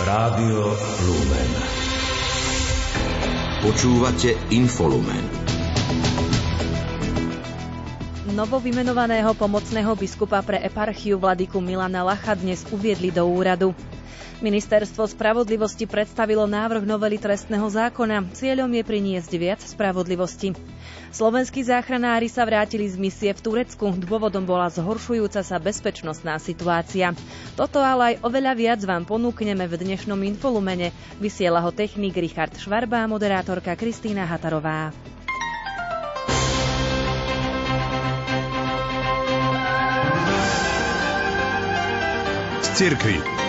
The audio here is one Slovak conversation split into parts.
Rádio Lumen. Počúvate Infolumen. Novo vymenovaného pomocného biskupa pre eparchiu vladyku Milana Lacha dnes uviedli do úradu. Ministerstvo spravodlivosti predstavilo návrh novely trestného zákona. Cieľom je priniesť viac spravodlivosti. Slovenskí záchranári sa vrátili z misie v Turecku. Dôvodom bola zhoršujúca sa bezpečnostná situácia. Toto ale aj oveľa viac vám ponúkneme v dnešnom infolumene. Vysiela ho technik Richard Švarba a moderátorka Kristýna Hatarová. Z.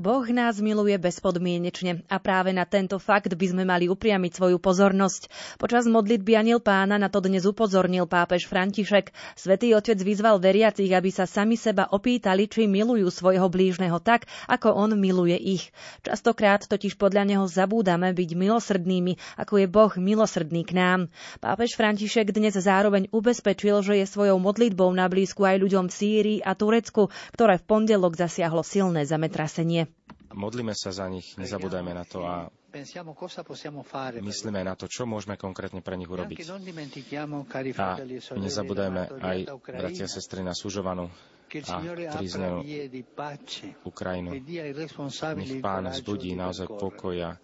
Boh nás miluje bezpodmienečne a práve na tento fakt by sme mali upriamiť svoju pozornosť. Počas modlitby Aniel pána na to dnes upozornil pápež František. Svetý otec vyzval veriacich, aby sa sami seba opýtali, či milujú svojho blížneho tak, ako on miluje ich. Častokrát totiž podľa neho zabúdame byť milosrdnými, ako je Boh milosrdný k nám. Pápež František dnes zároveň ubezpečil, že je svojou modlitbou na blízku aj ľuďom v Sýrii a Turecku, ktoré v pondelok zasiahlo silné zametrasenie. Modlíme sa za nich, nezabúdajme na to a myslíme na to, čo môžeme konkrétne pre nich urobiť. A nezabúdajme aj, bratia a sestry, na súžovanú a trízneho Ukrajinu. Nech Pán zbudí naozaj pokoja,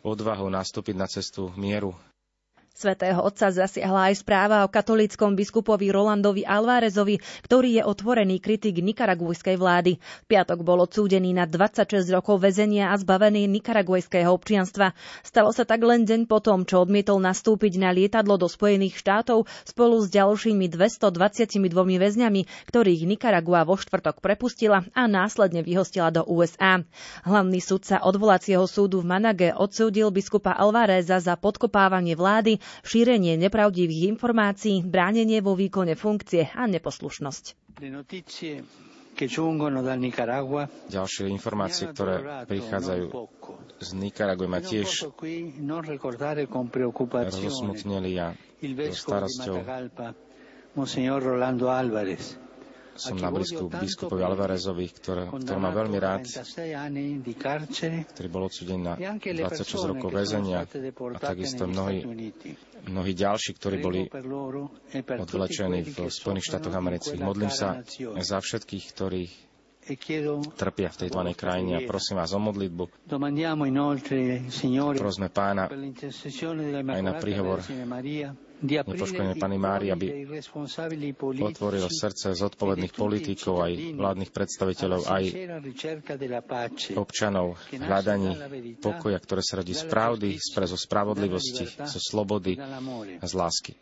odvahu nastúpiť na cestu mieru Svetého otca zasiahla aj správa o katolíckom biskupovi Rolandovi Alvárezovi, ktorý je otvorený kritik nikaragujskej vlády. V piatok bol odsúdený na 26 rokov väzenia a zbavený nikaragujského občianstva. Stalo sa tak len deň potom, čo odmietol nastúpiť na lietadlo do Spojených štátov spolu s ďalšími 222 väzňami, ktorých Nikaragua vo štvrtok prepustila a následne vyhostila do USA. Hlavný sudca odvolacieho súdu v Manage odsúdil biskupa Alvareza za podkopávanie vlády šírenie nepravdivých informácií, bránenie vo výkone funkcie a neposlušnosť. Ďalšie informácie, ktoré prichádzajú z Nikaraguj, ma tiež rozosmutnili a starosťou som na blízku biskupovi Alvarezovi, ktorý, ktorý má veľmi rád, ktorý bol odsudený na 26 rokov väzenia a takisto mnohí, mnohí ďalší, ktorí boli odvlečení v Spojených štátoch amerických. Modlím sa za všetkých, ktorí trpia v tejto danej krajine a prosím vás o modlitbu. Prosme pána aj na príhovor nepoškodené Pani Mári, aby otvoril srdce zodpovedných politikov, aj vládnych predstaviteľov, aj občanov hľadaní pokoja, ktoré sa rodí z pravdy, zo spravodlivosti, zo slobody a z lásky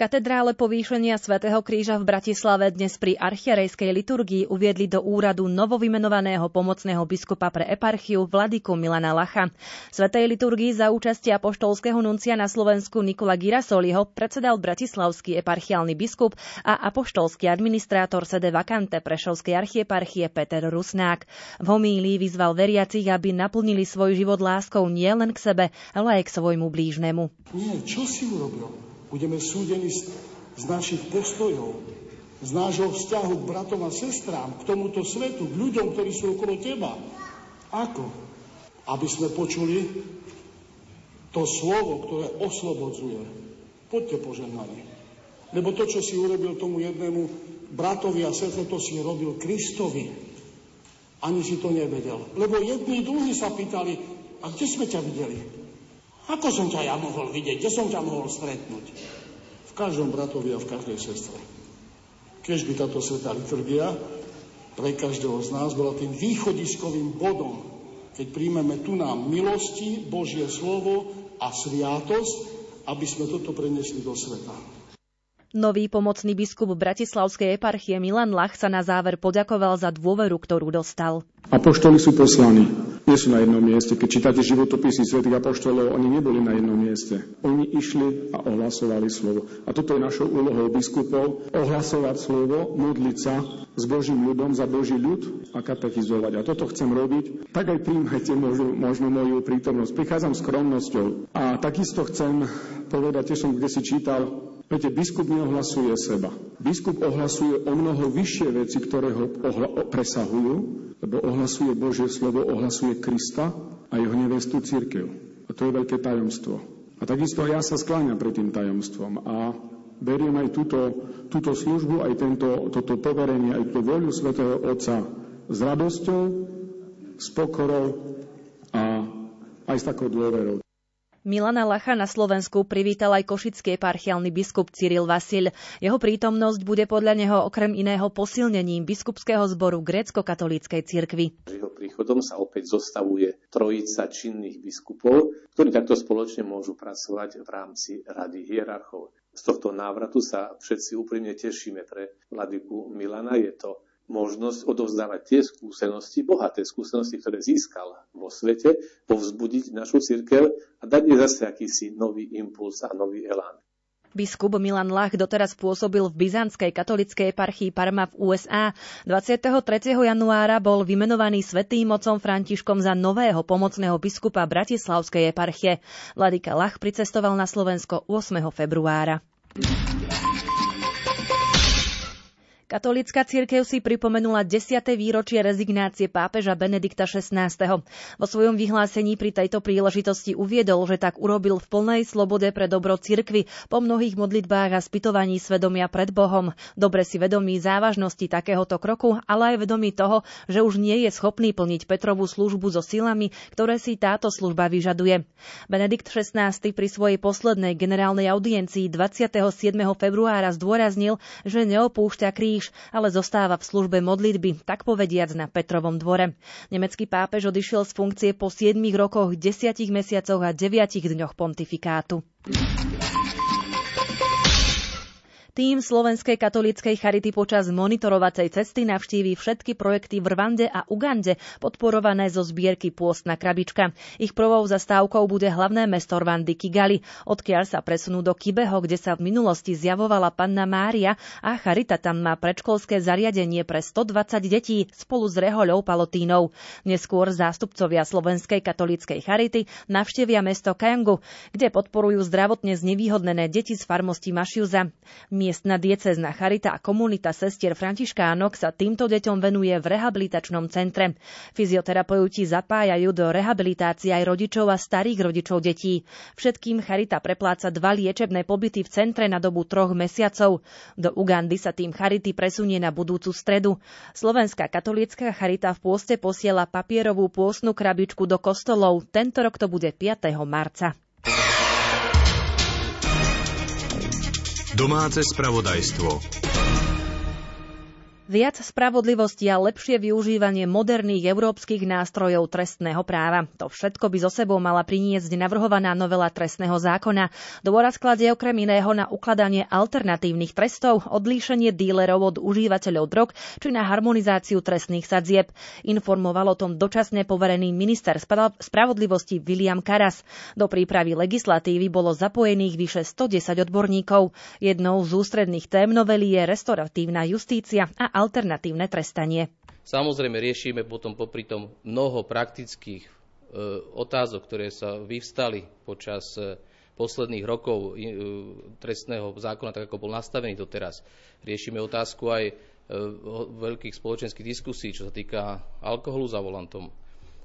katedrále povýšenia svätého Kríža v Bratislave dnes pri archierejskej liturgii uviedli do úradu novovymenovaného pomocného biskupa pre eparchiu Vladiku Milana Lacha. Svetej liturgii za účasti apoštolského nuncia na Slovensku Nikola Girasoliho predsedal bratislavský eparchiálny biskup a apoštolský administrátor sede vakante Prešovskej archieparchie Peter Rusnák. V homílii vyzval veriacich, aby naplnili svoj život láskou nielen k sebe, ale aj k svojmu blížnemu. Nie, čo si urobil? Budeme súdení z, z našich postojov, z nášho vzťahu k bratom a sestrám, k tomuto svetu, k ľuďom, ktorí sú okolo teba. Ako? Aby sme počuli to slovo, ktoré oslobodzuje. Poďte požehnaní. Lebo to, čo si urobil tomu jednému bratovi a sestre, to si robil Kristovi. Ani si to nevedel. Lebo jedni druhí sa pýtali, a kde sme ťa videli? Ako som ťa ja mohol vidieť? Kde som ťa mohol stretnúť? V každom bratovi a v každej sestre. Keď by táto svetá liturgia pre každého z nás bola tým východiskovým bodom, keď príjmeme tu nám milosti, Božie slovo a sviatosť, aby sme toto prenesli do sveta. Nový pomocný biskup Bratislavskej eparchie Milan Lach sa na záver poďakoval za dôveru, ktorú dostal. Apoštoli sú poslaní nie sú na jednom mieste. Keď čítate životopisy svätých apoštolov, oni neboli na jednom mieste. Oni išli a ohlasovali slovo. A toto je našou úlohou biskupov, ohlasovať slovo, modliť sa s Božím ľudom za Boží ľud a katechizovať. A toto chcem robiť. Tak aj príjmajte možno, možno moju prítomnosť. Prichádzam skromnosťou. A takisto chcem povedať, tiež som kde si čítal, Viete, biskup neohlasuje seba. Biskup ohlasuje o mnoho vyššie veci, ktoré ho ohla- presahujú, lebo ohlasuje Božie slovo, ohlasuje Krista a jeho nevestu církev. A to je veľké tajomstvo. A takisto ja sa skláňam pred tým tajomstvom a beriem aj túto, túto službu, aj tento, toto poverenie, aj tú voľu svätého Otca s radosťou, s pokorou a aj s takou dôverou. Milana Lacha na Slovensku privítal aj košický eparchiálny biskup Cyril Vasil. Jeho prítomnosť bude podľa neho okrem iného posilnením biskupského zboru grécko-katolíckej cirkvi. Jeho príchodom sa opäť zostavuje trojica činných biskupov, ktorí takto spoločne môžu pracovať v rámci Rady hierarchov. Z tohto návratu sa všetci úprimne tešíme pre vladyku Milana. Je to možnosť odovzdávať tie skúsenosti, bohaté skúsenosti, ktoré získal vo svete, povzbudiť našu církev a dať jej zase akýsi nový impuls a nový elán. Biskup Milan Lach doteraz pôsobil v byzantskej katolickej eparchii Parma v USA. 23. januára bol vymenovaný svetým mocom Františkom za nového pomocného biskupa Bratislavskej eparchie. Vladika Lach pricestoval na Slovensko 8. februára. Katolícka církev si pripomenula 10. výročie rezignácie pápeža Benedikta XVI. Vo svojom vyhlásení pri tejto príležitosti uviedol, že tak urobil v plnej slobode pre dobro cirkvy po mnohých modlitbách a spytovaní svedomia pred Bohom. Dobre si vedomí závažnosti takéhoto kroku, ale aj vedomí toho, že už nie je schopný plniť Petrovú službu so silami, ktoré si táto služba vyžaduje. Benedikt XVI pri svojej poslednej generálnej audiencii 27. februára zdôraznil, že neopúšťa kríž kríž, ale zostáva v službe modlitby, tak povediac na Petrovom dvore. Nemecký pápež odišiel z funkcie po 7 rokoch, 10 mesiacoch a 9 dňoch pontifikátu. Tým Slovenskej katolíckej charity počas monitorovacej cesty navštíví všetky projekty v Rwande a Ugande, podporované zo zbierky Pôstna krabička. Ich prvou zastávkou bude hlavné mesto Rwandy Kigali, odkiaľ sa presunú do Kibeho, kde sa v minulosti zjavovala panna Mária a charita tam má predškolské zariadenie pre 120 detí spolu s rehoľou Palotínou. Neskôr zástupcovia Slovenskej katolíckej charity navštevia mesto Kajangu, kde podporujú zdravotne znevýhodnené deti z farmosti Mašiuza. Miestna diecezna charita a komunita sestier Františkánok sa týmto deťom venuje v rehabilitačnom centre. Fyzioterapeuti zapájajú do rehabilitácie aj rodičov a starých rodičov detí. Všetkým charita prepláca dva liečebné pobyty v centre na dobu troch mesiacov. Do Ugandy sa tým charity presunie na budúcu stredu. Slovenská katolícka charita v pôste posiela papierovú pôstnu krabičku do kostolov. Tento rok to bude 5. marca. Domáce spravodajstvo. Viac spravodlivosti a lepšie využívanie moderných európskych nástrojov trestného práva. To všetko by zo sebou mala priniesť navrhovaná novela trestného zákona. Dôraz kladie okrem iného na ukladanie alternatívnych trestov, odlíšenie dílerov od užívateľov drog či na harmonizáciu trestných sadzieb. Informoval o tom dočasne poverený minister spravodlivosti William Karas. Do prípravy legislatívy bolo zapojených vyše 110 odborníkov. Jednou z ústredných tém novely je restoratívna justícia a alternatívne trestanie. Samozrejme riešime potom popri tom mnoho praktických e, otázok, ktoré sa vyvstali počas e, posledných rokov e, trestného zákona, tak ako bol nastavený doteraz. Riešime otázku aj e, veľkých spoločenských diskusí, čo sa týka alkoholu za volantom.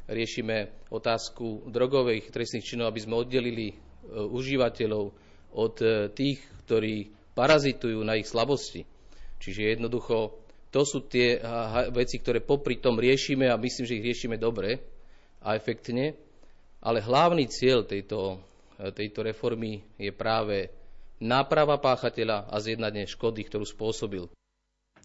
Riešime otázku drogových trestných činov, aby sme oddelili e, užívateľov od e, tých, ktorí parazitujú na ich slabosti. Čiže jednoducho to sú tie veci, ktoré popri tom riešime a myslím, že ich riešime dobre a efektne. Ale hlavný cieľ tejto, tejto reformy je práve náprava páchateľa a zjednanie škody, ktorú spôsobil.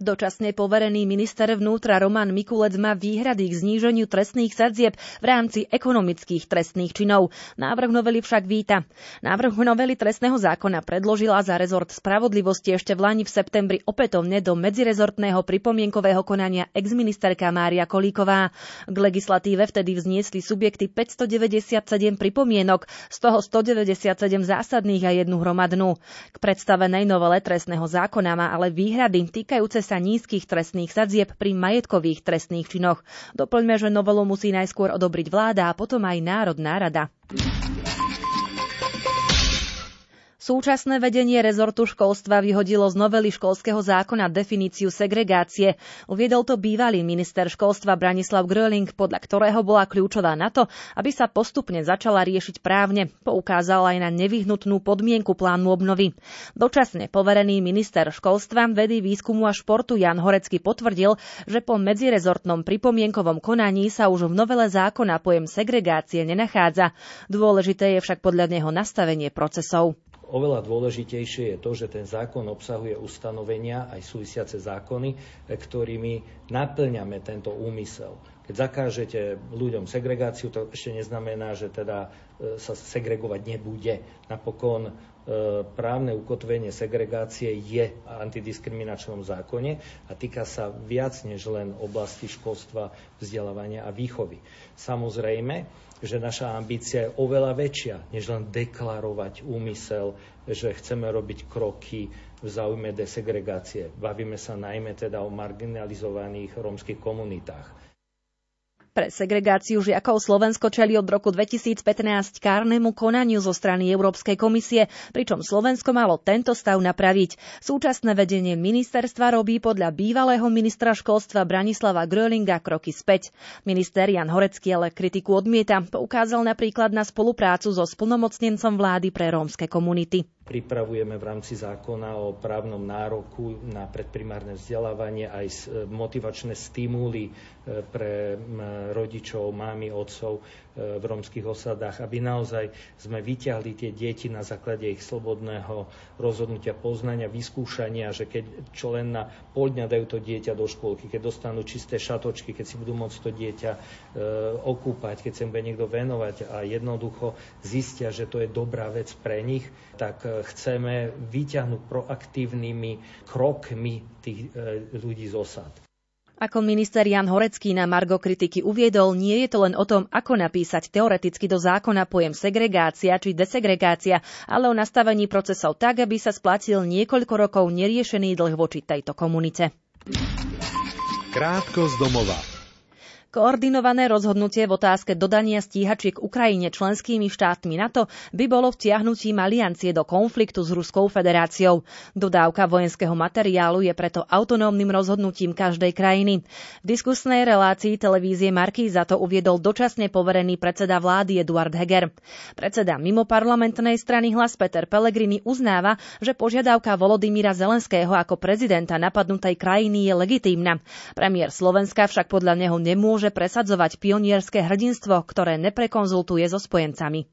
Dočasne poverený minister vnútra Roman Mikulec má výhrady k zníženiu trestných sadzieb v rámci ekonomických trestných činov. Návrh novely však víta. Návrh novely trestného zákona predložila za rezort spravodlivosti ešte v Lani v septembri opätovne do medzirezortného pripomienkového konania exministerka Mária Kolíková. K legislatíve vtedy vzniesli subjekty 597 pripomienok, z toho 197 zásadných a jednu hromadnú. K predstavenej novele trestného zákona má ale výhrady týkajúce sa nízkych trestných sadzieb pri majetkových trestných činoch. Doplňme, že novelu musí najskôr odobriť vláda a potom aj Národná rada. Súčasné vedenie rezortu školstva vyhodilo z novely školského zákona definíciu segregácie. Uviedol to bývalý minister školstva Branislav Gröling, podľa ktorého bola kľúčová na to, aby sa postupne začala riešiť právne. Poukázal aj na nevyhnutnú podmienku plánu obnovy. Dočasne poverený minister školstva, vedy, výskumu a športu Jan Horecký potvrdil, že po medzirezortnom pripomienkovom konaní sa už v novele zákona pojem segregácie nenachádza. Dôležité je však podľa neho nastavenie procesov. Oveľa dôležitejšie je to, že ten zákon obsahuje ustanovenia aj súvisiace zákony, ktorými naplňame tento úmysel. Keď zakážete ľuďom segregáciu, to ešte neznamená, že teda e, sa segregovať nebude. Napokon e, právne ukotvenie segregácie je v antidiskriminačnom zákone a týka sa viac než len oblasti školstva, vzdelávania a výchovy. Samozrejme, že naša ambícia je oveľa väčšia, než len deklarovať úmysel, že chceme robiť kroky v záujme desegregácie. Bavíme sa najmä teda o marginalizovaných rómskych komunitách. Pre segregáciu žiakov Slovensko čeli od roku 2015 kárnemu konaniu zo strany Európskej komisie, pričom Slovensko malo tento stav napraviť. Súčasné vedenie ministerstva robí podľa bývalého ministra školstva Branislava Grölinga kroky späť. Minister Jan Horecký ale kritiku odmieta. Poukázal napríklad na spoluprácu so splnomocnencom vlády pre rómske komunity. Pripravujeme v rámci zákona o právnom nároku na predprimárne vzdelávanie aj e, motivačné stimuly e, pre rodičov, mámy, otcov e, v rómskych osadách, aby naozaj sme vyťahli tie deti na základe ich slobodného rozhodnutia, poznania, vyskúšania, že keď čo len na pol dňa dajú to dieťa do škôlky, keď dostanú čisté šatočky, keď si budú môcť to dieťa okúpať, keď sa im bude niekto venovať a jednoducho zistia, že to je dobrá vec pre nich, tak chceme vyťahnuť proaktívnymi krokmi tých e, ľudí z osad. Ako minister Jan Horecký na Margo kritiky uviedol, nie je to len o tom, ako napísať teoreticky do zákona pojem segregácia či desegregácia, ale o nastavení procesov tak, aby sa splatil niekoľko rokov neriešený dlh voči tejto komunite. Krátko z domova. Koordinované rozhodnutie v otázke dodania stíhačiek Ukrajine členskými štátmi NATO by bolo vtiahnutím aliancie do konfliktu s Ruskou federáciou. Dodávka vojenského materiálu je preto autonómnym rozhodnutím každej krajiny. V diskusnej relácii televízie za to uviedol dočasne poverený predseda vlády Eduard Heger. Predseda mimo parlamentnej strany Hlas Peter Pellegrini uznáva, že požiadavka Volodymyra Zelenského ako prezidenta napadnutej krajiny je legitímna. Premiér Slovenska však podľa neho nemôže môže presadzovať pionierské hrdinstvo, ktoré neprekonzultuje so spojencami.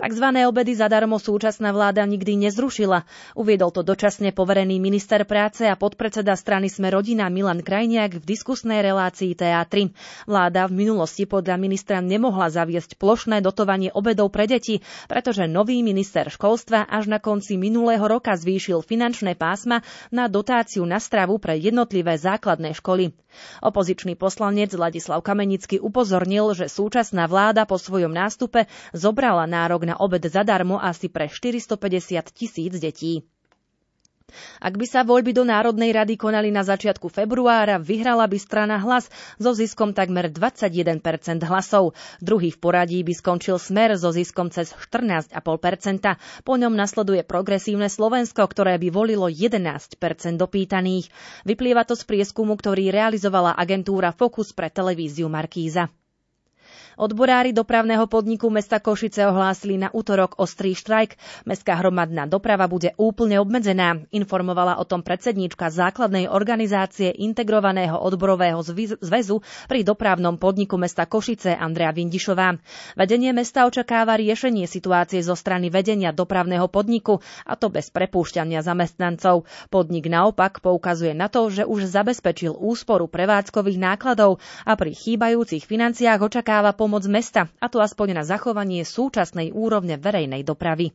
Takzvané obedy zadarmo súčasná vláda nikdy nezrušila. Uviedol to dočasne poverený minister práce a podpredseda strany Sme rodina Milan Krajniak v diskusnej relácii TA3. Vláda v minulosti podľa ministra nemohla zaviesť plošné dotovanie obedov pre deti, pretože nový minister školstva až na konci minulého roka zvýšil finančné pásma na dotáciu na stravu pre jednotlivé základné školy. Opozičný poslanec Ladislav Kamenický upozornil, že súčasná vláda po svojom nástupe zobrala nárok na obed zadarmo asi pre 450 tisíc detí. Ak by sa voľby do Národnej rady konali na začiatku februára, vyhrala by strana hlas so ziskom takmer 21% hlasov. Druhý v poradí by skončil smer so ziskom cez 14,5%. Po ňom nasleduje progresívne Slovensko, ktoré by volilo 11% dopýtaných. Vyplýva to z prieskumu, ktorý realizovala agentúra Focus pre televíziu Markíza. Odborári dopravného podniku mesta Košice ohlásili na útorok ostrý štrajk. Mestská hromadná doprava bude úplne obmedzená, informovala o tom predsedníčka základnej organizácie integrovaného odborového zväzu pri dopravnom podniku mesta Košice Andrea Vindišová. Vedenie mesta očakáva riešenie situácie zo strany vedenia dopravného podniku, a to bez prepúšťania zamestnancov. Podnik naopak poukazuje na to, že už zabezpečil úsporu prevádzkových nákladov a pri chýbajúcich financiách očakáva pomoc pomoc mesta, a to aspoň na zachovanie súčasnej úrovne verejnej dopravy.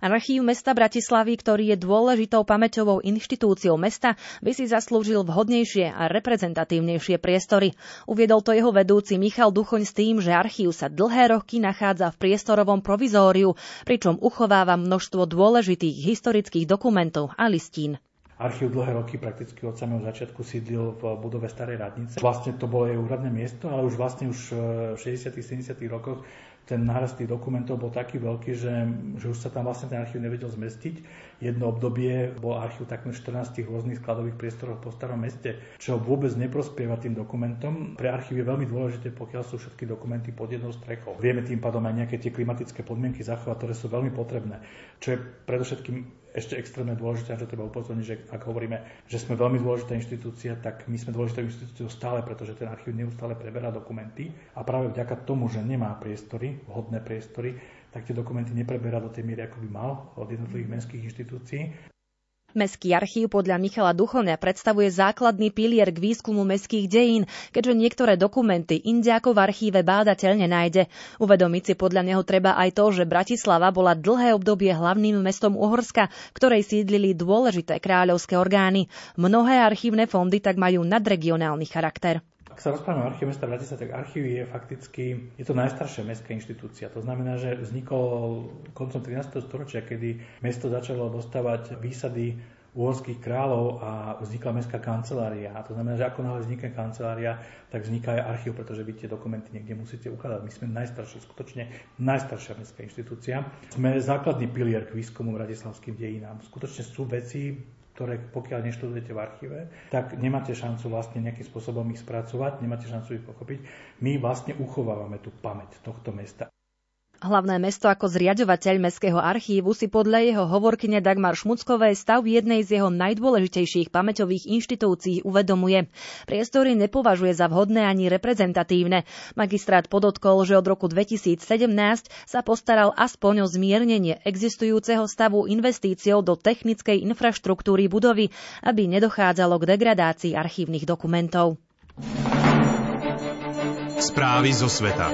Archív mesta Bratislavy, ktorý je dôležitou pamäťovou inštitúciou mesta, by si zaslúžil vhodnejšie a reprezentatívnejšie priestory. Uviedol to jeho vedúci Michal Duchoň s tým, že archív sa dlhé roky nachádza v priestorovom provizóriu, pričom uchováva množstvo dôležitých historických dokumentov a listín. Archív dlhé roky prakticky od samého začiatku sídlil v budove Starej radnice. Vlastne to bolo jej úradné miesto, ale už vlastne už v 60 70 rokoch ten nárast tých dokumentov bol taký veľký, že, že už sa tam vlastne ten archív nevedel zmestiť. Jedno obdobie bol archív takmer 14 rôznych skladových priestorov po starom meste, čo vôbec neprospieva tým dokumentom. Pre archív je veľmi dôležité, pokiaľ sú všetky dokumenty pod jednou strechou. Vieme tým pádom aj nejaké tie klimatické podmienky zachovať, ktoré sú veľmi potrebné. Čo je predovšetkým ešte extrémne dôležité, to treba upozorniť, že ak hovoríme, že sme veľmi dôležitá inštitúcia, tak my sme dôležitá inštitúciou stále, pretože ten archív neustále preberá dokumenty a práve vďaka tomu, že nemá priestory, vhodné priestory, tak tie dokumenty nepreberá do tej miery, ako by mal od jednotlivých menských inštitúcií. Mestský archív podľa Michala Duchovňa predstavuje základný pilier k výskumu mestských dejín, keďže niektoré dokumenty Indiákov v archíve bádateľ nenájde. Uvedomiť si podľa neho treba aj to, že Bratislava bola dlhé obdobie hlavným mestom Uhorska, ktorej sídlili dôležité kráľovské orgány. Mnohé archívne fondy tak majú nadregionálny charakter. Ak sa rozprávame o archíve mesta Bratislava, tak archív je fakticky, je to najstaršia mestská inštitúcia. To znamená, že vznikol koncom 13. storočia, kedy mesto začalo dostávať výsady uhorských kráľov a vznikla mestská kancelária. A to znamená, že ako náhle vznikne kancelária, tak vzniká aj archív, pretože vy tie dokumenty niekde musíte ukladať. My sme najstaršia, skutočne najstaršia mestská inštitúcia. Sme základný pilier k výskumu bratislavským dejinám. Skutočne sú veci, ktoré pokiaľ neštudujete v archíve, tak nemáte šancu vlastne nejakým spôsobom ich spracovať, nemáte šancu ich pochopiť. My vlastne uchovávame tú pamäť tohto mesta. Hlavné mesto ako zriaďovateľ Mestského archívu si podľa jeho hovorkyne Dagmar Šmuckovej stav jednej z jeho najdôležitejších pamäťových inštitúcií uvedomuje. Priestory nepovažuje za vhodné ani reprezentatívne. Magistrát podotkol, že od roku 2017 sa postaral aspoň o zmiernenie existujúceho stavu investíciou do technickej infraštruktúry budovy, aby nedochádzalo k degradácii archívnych dokumentov. Správy zo sveta.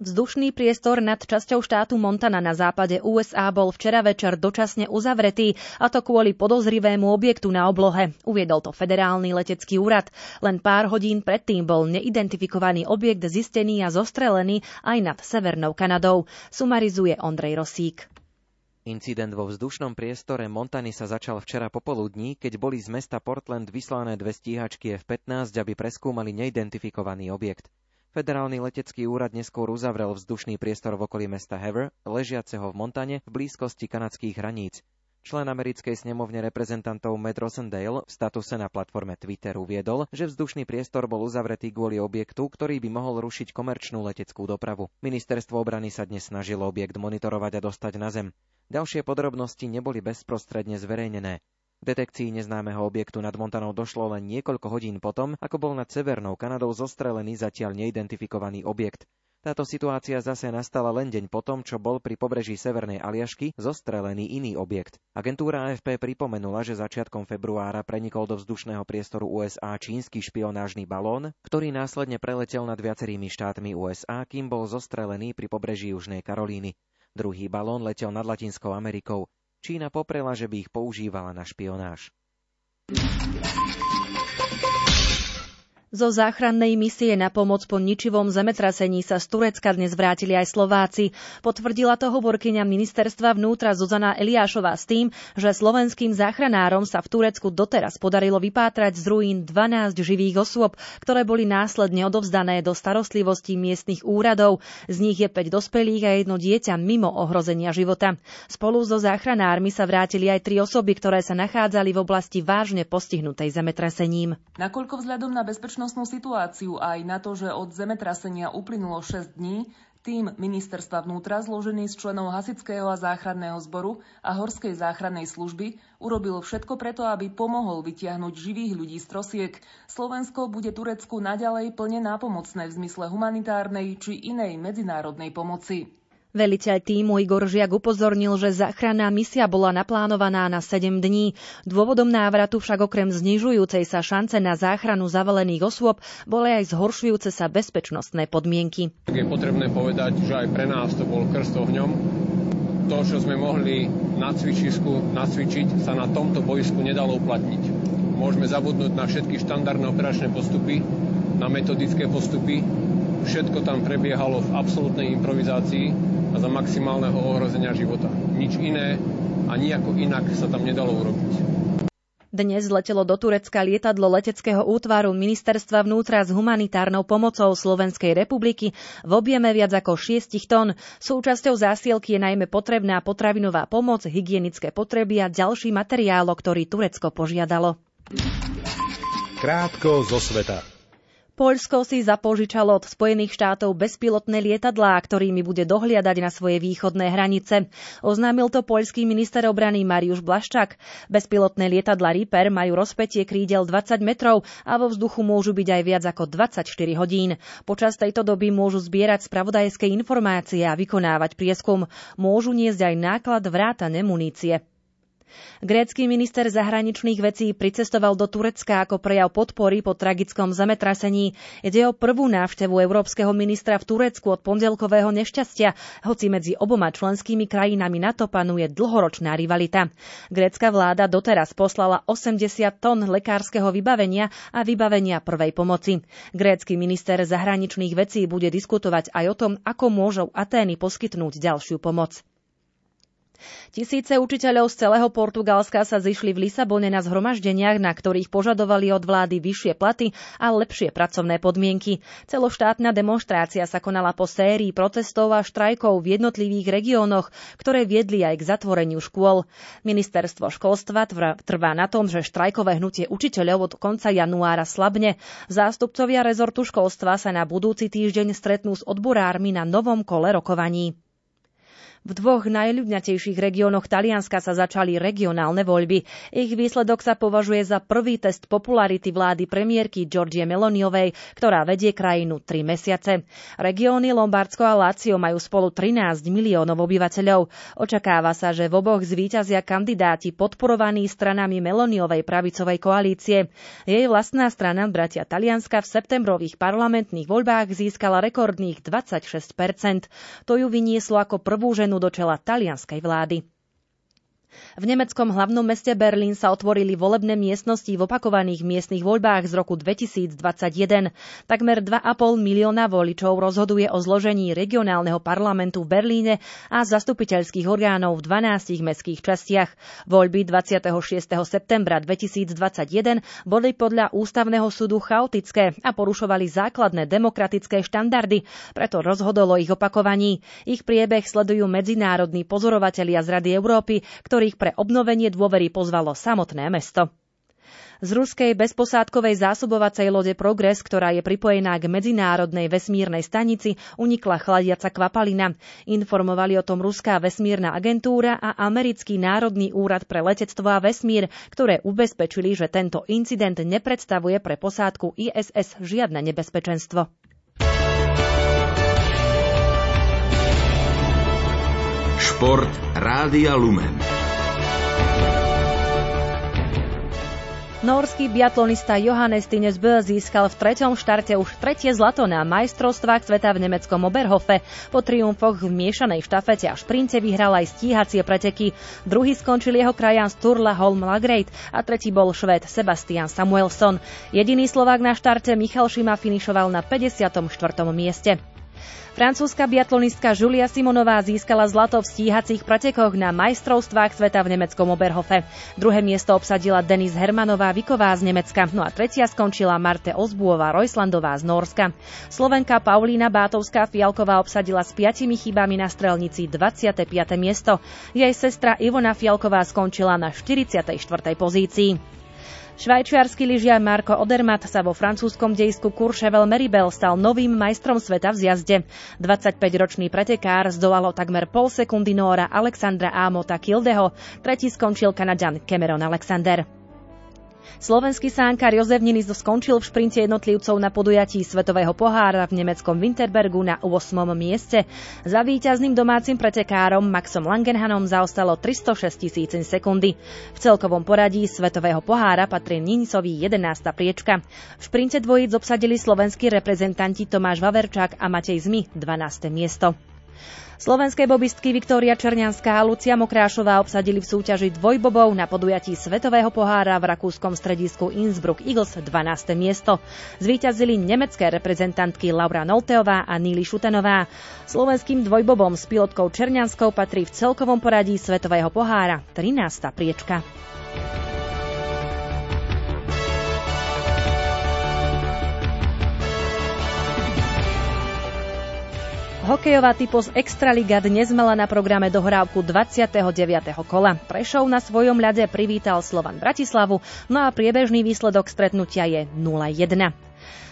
Vzdušný priestor nad časťou štátu Montana na západe USA bol včera večer dočasne uzavretý, a to kvôli podozrivému objektu na oblohe. Uviedol to federálny letecký úrad. Len pár hodín predtým bol neidentifikovaný objekt zistený a zostrelený aj nad Severnou Kanadou. Sumarizuje Ondrej Rosík. Incident vo vzdušnom priestore Montany sa začal včera popoludní, keď boli z mesta Portland vyslané dve stíhačky F-15, aby preskúmali neidentifikovaný objekt. Federálny letecký úrad neskôr uzavrel vzdušný priestor v okolí mesta Hever, ležiaceho v Montane v blízkosti kanadských hraníc. Člen americkej snemovne reprezentantov Matt Rosendale v statuse na platforme Twitter uviedol, že vzdušný priestor bol uzavretý kvôli objektu, ktorý by mohol rušiť komerčnú leteckú dopravu. Ministerstvo obrany sa dnes snažilo objekt monitorovať a dostať na zem. Ďalšie podrobnosti neboli bezprostredne zverejnené. Detekcii neznámeho objektu nad Montanou došlo len niekoľko hodín potom, ako bol nad Severnou Kanadou zostrelený zatiaľ neidentifikovaný objekt. Táto situácia zase nastala len deň potom, čo bol pri pobreží Severnej Aliašky zostrelený iný objekt. Agentúra AFP pripomenula, že začiatkom februára prenikol do vzdušného priestoru USA čínsky špionážny balón, ktorý následne preletel nad viacerými štátmi USA, kým bol zostrelený pri pobreží Južnej Karolíny. Druhý balón letel nad Latinskou Amerikou. Čína poprela, že by ich používala na špionáž. Zo záchrannej misie na pomoc po ničivom zemetrasení sa z Turecka dnes vrátili aj Slováci. Potvrdila to hovorkyňa ministerstva vnútra Zuzana Eliášová s tým, že slovenským záchranárom sa v Turecku doteraz podarilo vypátrať z ruín 12 živých osôb, ktoré boli následne odovzdané do starostlivosti miestnych úradov. Z nich je 5 dospelých a jedno dieťa mimo ohrozenia života. Spolu so záchranármi sa vrátili aj tri osoby, ktoré sa nachádzali v oblasti vážne postihnutej zemetresením. Nakoľko vzhľadom na bezpečnosť bezpečnostnú situáciu aj na to, že od zemetrasenia uplynulo 6 dní, tým ministerstva vnútra, zložený z členov Hasického a záchranného zboru a Horskej záchrannej služby, urobil všetko preto, aby pomohol vytiahnuť živých ľudí z trosiek. Slovensko bude Turecku naďalej plne nápomocné v zmysle humanitárnej či inej medzinárodnej pomoci. Veliteľ týmu Igor Žiak upozornil, že záchranná misia bola naplánovaná na 7 dní. Dôvodom návratu však okrem znižujúcej sa šance na záchranu zavalených osôb boli aj zhoršujúce sa bezpečnostné podmienky. Je potrebné povedať, že aj pre nás to bol krst ohňom. To, čo sme mohli na cvičisku nacvičiť, sa na tomto boisku nedalo uplatniť. Môžeme zabudnúť na všetky štandardné operačné postupy, na metodické postupy. Všetko tam prebiehalo v absolútnej improvizácii a za maximálneho ohrozenia života. Nič iné a nejako inak sa tam nedalo urobiť. Dnes letelo do Turecka lietadlo leteckého útvaru Ministerstva vnútra s humanitárnou pomocou Slovenskej republiky v objeme viac ako 6 tón. Súčasťou zásielky je najmä potrebná potravinová pomoc, hygienické potreby a ďalší materiál, ktorý Turecko požiadalo. Krátko zo sveta. Poľsko si zapožičalo od Spojených štátov bezpilotné lietadlá, ktorými bude dohliadať na svoje východné hranice. Oznámil to poľský minister obrany Mariusz Blaščak. Bezpilotné lietadla Reaper majú rozpetie krídel 20 metrov a vo vzduchu môžu byť aj viac ako 24 hodín. Počas tejto doby môžu zbierať spravodajské informácie a vykonávať prieskum. Môžu niesť aj náklad vrátane munície. Grécky minister zahraničných vecí pricestoval do Turecka ako prejav podpory po tragickom zemetrasení. Ide o prvú návštevu európskeho ministra v Turecku od pondelkového nešťastia, hoci medzi oboma členskými krajinami NATO panuje dlhoročná rivalita. Grécka vláda doteraz poslala 80 tón lekárskeho vybavenia a vybavenia prvej pomoci. Grécky minister zahraničných vecí bude diskutovať aj o tom, ako môžu Atény poskytnúť ďalšiu pomoc. Tisíce učiteľov z celého Portugalska sa zišli v Lisabone na zhromaždeniach, na ktorých požadovali od vlády vyššie platy a lepšie pracovné podmienky. Celoštátna demonstrácia sa konala po sérii protestov a štrajkov v jednotlivých regiónoch, ktoré viedli aj k zatvoreniu škôl. Ministerstvo školstva trvá na tom, že štrajkové hnutie učiteľov od konca januára slabne. Zástupcovia rezortu školstva sa na budúci týždeň stretnú s odborármi na novom kole rokovaní. V dvoch najľudnatejších regiónoch Talianska sa začali regionálne voľby. Ich výsledok sa považuje za prvý test popularity vlády premiérky Georgie Meloniovej, ktorá vedie krajinu tri mesiace. Regióny Lombardsko a Lácio majú spolu 13 miliónov obyvateľov. Očakáva sa, že v oboch zvíťazia kandidáti podporovaní stranami Meloniovej pravicovej koalície. Jej vlastná strana Bratia Talianska v septembrových parlamentných voľbách získala rekordných 26% To ju vynieslo ako prvú ženu do čela talianskej vlády. V nemeckom hlavnom meste Berlín sa otvorili volebné miestnosti v opakovaných miestnych voľbách z roku 2021. Takmer 2,5 milióna voličov rozhoduje o zložení regionálneho parlamentu v Berlíne a zastupiteľských orgánov v 12 mestských častiach. Voľby 26. septembra 2021 boli podľa ústavného súdu chaotické a porušovali základné demokratické štandardy, preto rozhodolo ich opakovaní. Ich priebeh sledujú medzinárodní pozorovatelia z Rady Európy, ktorí ktorých pre obnovenie dôvery pozvalo samotné mesto. Z ruskej bezposádkovej zásobovacej lode Progress, ktorá je pripojená k medzinárodnej vesmírnej stanici, unikla chladiaca kvapalina. Informovali o tom Ruská vesmírna agentúra a Americký národný úrad pre letectvo a vesmír, ktoré ubezpečili, že tento incident nepredstavuje pre posádku ISS žiadne nebezpečenstvo. Šport Rádia Lumen. Norský biatlonista Johannes Tines Bö získal v treťom štarte už tretie zlato na majstrovstvách sveta v nemeckom Oberhofe. Po triumfoch v miešanej štafete a šprinte vyhral aj stíhacie preteky. Druhý skončil jeho krajan Sturla Holm Lagreit a tretí bol švéd Sebastian Samuelson. Jediný Slovák na štarte Michal Šima finišoval na 54. mieste. Francúzska biatlonistka Julia Simonová získala zlato v stíhacích pretekoch na majstrovstvách sveta v nemeckom Oberhofe. Druhé miesto obsadila Denis Hermanová Viková z Nemecka, no a tretia skončila Marte Ozbuová Rojslandová z Norska. Slovenka Paulína Bátovská Fialková obsadila s piatimi chybami na strelnici 25. miesto. Jej sestra Ivona Fialková skončila na 44. pozícii. Švajčiarsky lyžiar Marko Odermatt sa vo francúzskom dejsku Courchevel Meribel stal novým majstrom sveta v zjazde. 25-ročný pretekár zdolalo takmer pol sekundy Nóra Alexandra Amota Kildeho, tretí skončil Kanaďan Cameron Alexander. Slovenský sánkar Jozef Niniz skončil v šprinte jednotlivcov na podujatí Svetového pohára v nemeckom Winterbergu na 8. mieste. Za víťazným domácim pretekárom Maxom Langenhanom zaostalo 306 tisíc sekundy. V celkovom poradí Svetového pohára patrí Ninisovi 11. priečka. V šprinte dvojíc obsadili slovenskí reprezentanti Tomáš Vaverčák a Matej Zmi 12. miesto. Slovenské bobistky Viktória Černianská a Lucia Mokrášová obsadili v súťaži dvojbobov na podujatí Svetového pohára v rakúskom stredisku Innsbruck Eagles 12. miesto. Zvíťazili nemecké reprezentantky Laura Nolteová a Níli Šutenová. Slovenským dvojbobom s pilotkou Černianskou patrí v celkovom poradí Svetového pohára 13. priečka. Hokejová typos Extraliga dnes mala na programe dohrávku 29. kola. Prešov na svojom ľade privítal Slovan Bratislavu, no a priebežný výsledok stretnutia je 0-1.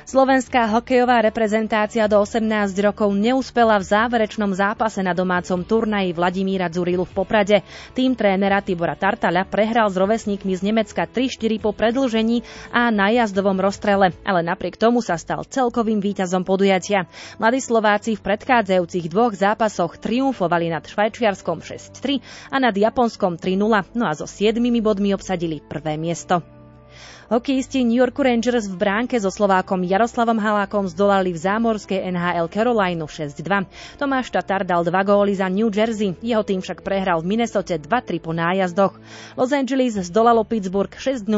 Slovenská hokejová reprezentácia do 18 rokov neúspela v záverečnom zápase na domácom turnaji Vladimíra Dzurilu v Poprade. Tým trénera Tibora Tartaľa prehral s rovesníkmi z Nemecka 3-4 po predlžení a najazdovom rozstrele, ale napriek tomu sa stal celkovým víťazom podujatia. Mladí Slováci v predchádzajúcich dvoch zápasoch triumfovali nad Švajčiarskom 6-3 a nad Japonskom 3-0, no a so 7 bodmi obsadili prvé miesto. Hokejisti New York Rangers v bránke so Slovákom Jaroslavom Halákom zdolali v zámorskej NHL Carolina 6-2. Tomáš Tatar dal dva góly za New Jersey, jeho tým však prehral v Minnesota 2-3 po nájazdoch. Los Angeles zdolalo Pittsburgh 6-0,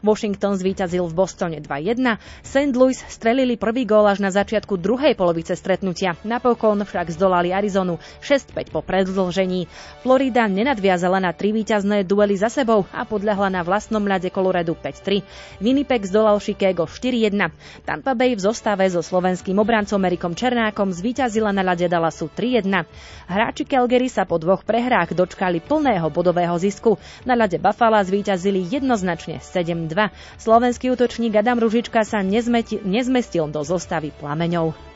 Washington zvíťazil v Bostone 2-1, St. Louis strelili prvý gól až na začiatku druhej polovice stretnutia, napokon však zdolali Arizonu 6-5 po predlžení. Florida nenadviazala na tri víťazné duely za sebou a podľahla na vlastnom ľade Colorado 5-3. Winnipeg zdolal Chicago 4-1. Tampa Bay v zostave so slovenským obrancom Erikom Černákom zvíťazila na ľade Dallasu 3-1. Hráči Calgary sa po dvoch prehrách dočkali plného bodového zisku. Na ľade Buffalo zvíťazili jednoznačne 7-2. Slovenský útočník Adam Ružička sa nezmestil do zostavy plameňov.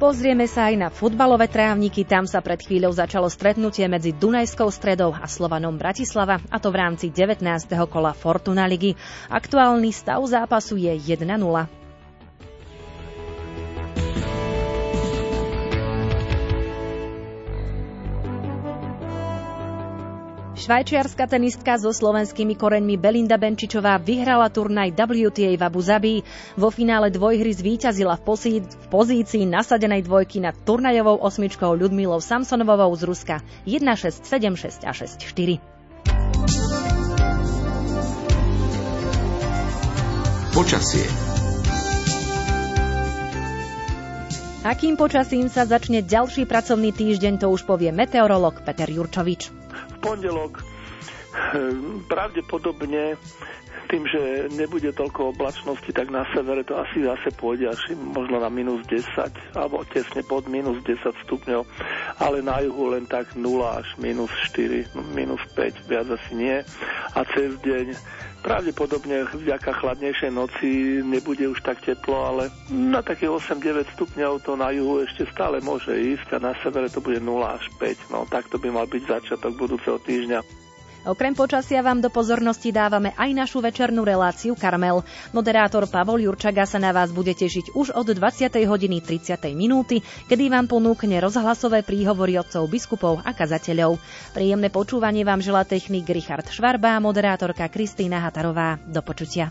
Pozrieme sa aj na futbalové trávniky. Tam sa pred chvíľou začalo stretnutie medzi Dunajskou stredou a Slovanom Bratislava, a to v rámci 19. kola Fortuna ligy. Aktuálny stav zápasu je 1-0. Švajčiarska tenistka so slovenskými koreňmi Belinda Benčičová vyhrala turnaj WTA v Abu Zabi. Vo finále dvojhry zvíťazila v, pozí- v pozícii nasadenej dvojky nad turnajovou osmičkou Ľudmilou Samsonovou z Ruska 1-6, 7-6 a 6-4. Počasie Akým počasím sa začne ďalší pracovný týždeň, to už povie meteorolog Peter Jurčovič pondelok pravdepodobne tým, že nebude toľko oblačnosti, tak na severe to asi zase pôjde až možno na minus 10 alebo tesne pod minus 10 stupňov, ale na juhu len tak 0 až minus 4, minus 5, viac asi nie. A cez deň pravdepodobne vďaka chladnejšej noci nebude už tak teplo, ale na také 8-9 stupňov to na juhu ešte stále môže ísť a na severe to bude 0 až 5. No takto by mal byť začiatok budúceho týždňa. Okrem počasia vám do pozornosti dávame aj našu večernú reláciu Karmel. Moderátor Pavol Jurčaga sa na vás bude tešiť už od 20. hodiny 30. minúty, kedy vám ponúkne rozhlasové príhovory otcov biskupov a kazateľov. Príjemné počúvanie vám želá technik Richard Švarba a moderátorka Kristýna Hatarová. Do počutia.